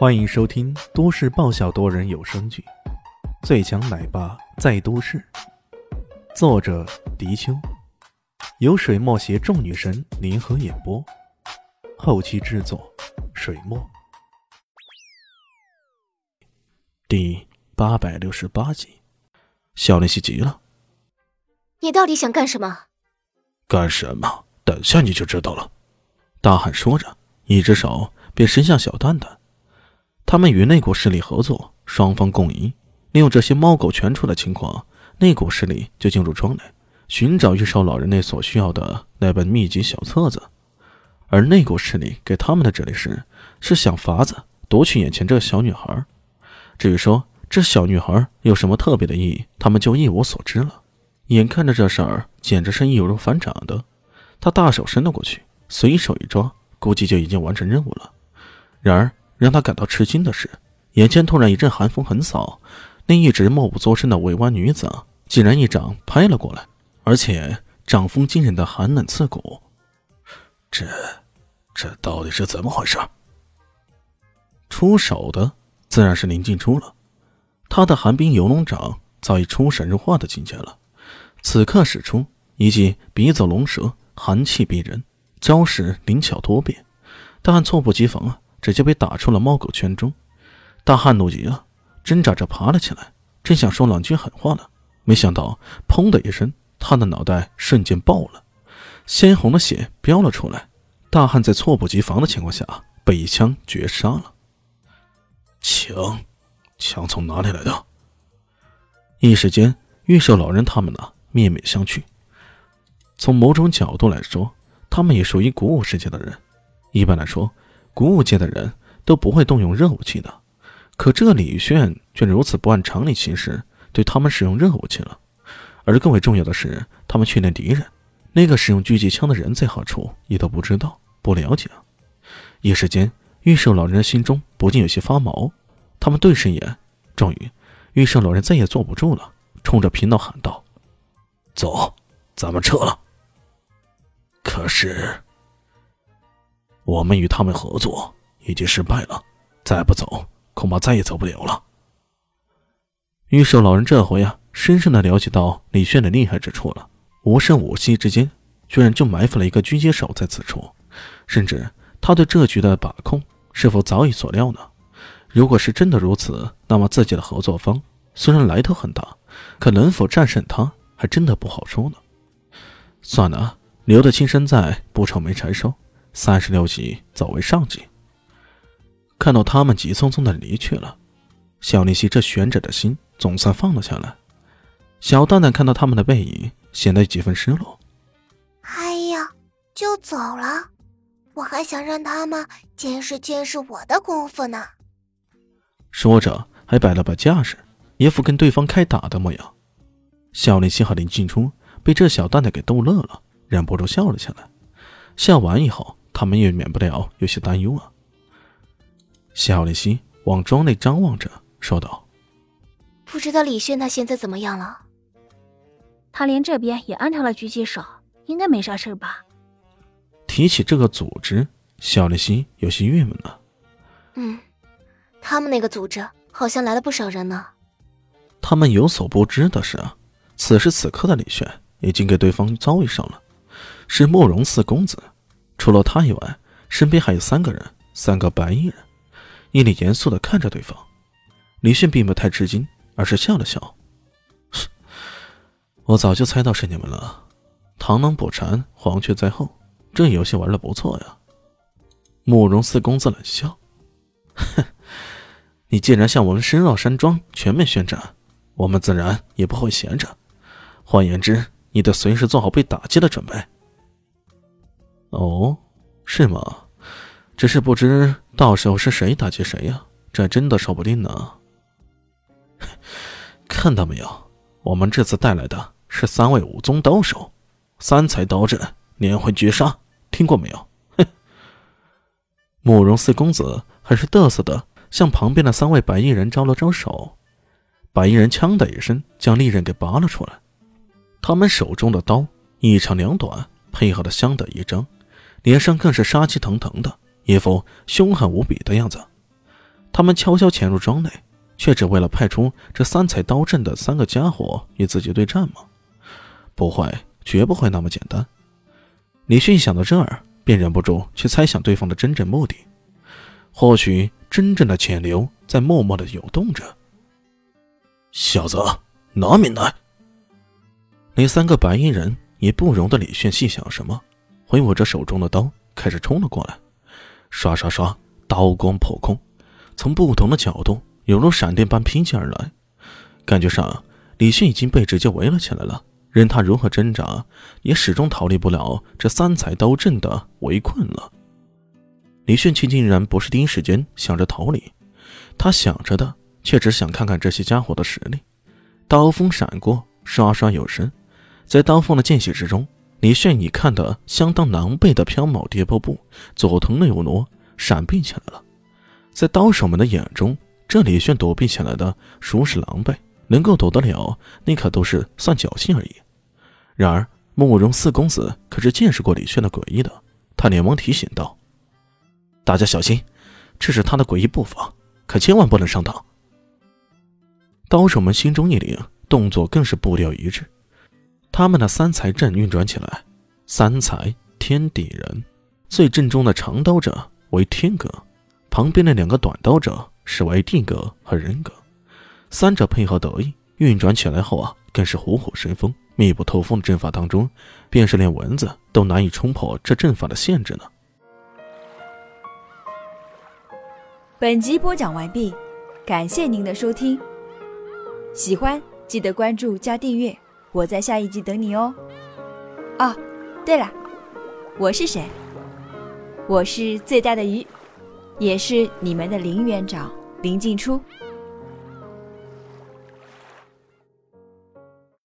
欢迎收听都市爆笑多人有声剧《最强奶爸在都市》，作者：迪秋，由水墨携众女神联合演播，后期制作：水墨。第八百六十八集，小林希急了：“你到底想干什么？”“干什么？等下你就知道了。”大汉说着，一只手便伸向小蛋蛋。他们与那股势力合作，双方共赢。利用这些猫狗全出的情况，那股势力就进入庄内，寻找玉兽老人那所需要的那本秘籍小册子。而那股势力给他们的指令是：是想法子夺取眼前这小女孩。至于说这小女孩有什么特别的意义，他们就一无所知了。眼看着这事儿简直是易如反掌的，他大手伸了过去，随手一抓，估计就已经完成任务了。然而。让他感到吃惊的是，眼前突然一阵寒风横扫，那一直默不作声的委婉女子竟然一掌拍了过来，而且掌风惊人的寒冷刺骨。这，这到底是怎么回事？出手的自然是林静初了，他的寒冰游龙掌早已出神入化的境界了，此刻使出一记笔走龙蛇，寒气逼人，招式灵巧多变，但猝不及防啊！直接被打出了猫狗圈中，大汉怒极了，挣扎着爬了起来，正想说两句狠话呢，没想到“砰”的一声，他的脑袋瞬间爆了，鲜红的血飙了出来。大汉在猝不及防的情况下被一枪绝杀了。枪，枪从哪里来的？一时间，玉寿老人他们呢面面相觑。从某种角度来说，他们也属于古武世界的人，一般来说。古武界的人都不会动用热武器的，可这李炫却如此不按常理行事，对他们使用热武器了。而更为重要的是，他们训练敌人，那个使用狙击枪的人在何处也都不知道、不了解。一时间，玉寿老人的心中不禁有些发毛。他们对视一眼，终于，玉寿老人再也坐不住了，冲着贫道喊道：“走，咱们撤了。”可是。我们与他们合作已经失败了，再不走，恐怕再也走不了了。玉寿老人这回啊，深深的了解到李炫的厉害之处了。无声无息之间，居然就埋伏了一个狙击手在此处，甚至他对这局的把控是否早已所料呢？如果是真的如此，那么自己的合作方虽然来头很大，可能否战胜他，还真的不好说呢。算了，留得青山在，不愁没柴烧。三十六级走为上级。看到他们急匆匆的离去了，小丽西这悬着的心总算放了下来。小蛋蛋看到他们的背影，显得几分失落。哎呀，就走了？我还想让他们见识见识我的功夫呢。说着，还摆了摆架势，一副跟对方开打的模样。小丽西和林静初被这小蛋蛋给逗乐了，忍不住笑了起来。笑完以后。他们也免不了有些担忧啊。小丽西往庄内张望着，说道：“不知道李炫他现在怎么样了？他连这边也安插了狙击手，应该没啥事吧？”提起这个组织，小丽西有些郁闷了。嗯，他们那个组织好像来了不少人呢。他们有所不知的是，此时此刻的李炫已经给对方遭遇上了，是慕容四公子。除了他以外，身边还有三个人，三个白衣人，一脸严肃的看着对方。李迅并不太吃惊，而是笑了笑：“ 我早就猜到是你们了。螳螂捕蝉，黄雀在后，这游戏玩的不错呀。”慕容四公子冷笑：“哼，你既然向我们深绕山庄全面宣战，我们自然也不会闲着。换言之，你得随时做好被打击的准备。”哦，是吗？只是不知到时候是谁打击谁呀？这真的说不定呢。看到没有，我们这次带来的是三位武宗刀手，三才刀阵，连环绝杀，听过没有？哼！慕容四公子很是得瑟的向旁边的三位白衣人招了招手，白衣人枪的一声将利刃给拔了出来，他们手中的刀一长两短，配合的相得益彰。脸上更是杀气腾腾的，一副凶狠无比的样子。他们悄悄潜入庄内，却只为了派出这三彩刀阵的三个家伙与自己对战吗？不会，绝不会那么简单。李迅想到这儿，便忍不住去猜想对方的真正目的。或许真正的潜流在默默的游动着。小子，拿命来！那三个白衣人也不容得李迅细想什么，挥舞着手中的刀，开始冲了过来。刷刷刷，刀光破空，从不同的角度，犹如闪电般劈击而来。感觉上，李迅已经被直接围了起来了，任他如何挣扎，也始终逃离不了这三彩刀阵的围困了。李迅却竟然不是第一时间想着逃离，他想着的却只想看看这些家伙的实力。刀锋闪过，刷刷有声，在刀锋的间隙之中。李炫已看得相当狼狈的飘锚跌破步，左腾右挪，闪避起来了。在刀手们的眼中，这李炫躲避起来的属实狼狈，能够躲得了，那可都是算侥幸而已。然而慕容四公子可是见识过李炫的诡异的，他连忙提醒道：“大家小心，这是他的诡异步伐，可千万不能上当。”刀手们心中一凛，动作更是步调一致。他们的三才阵运转起来，三才天地人，最正中的长刀者为天格，旁边的两个短刀者是为地格和人格，三者配合得意，运转起来后啊，更是虎虎生风，密不透风的阵法当中，便是连蚊子都难以冲破这阵法的限制呢。本集播讲完毕，感谢您的收听，喜欢记得关注加订阅。我在下一集等你哦。哦，对了，我是谁？我是最大的鱼，也是你们的林园长林静初。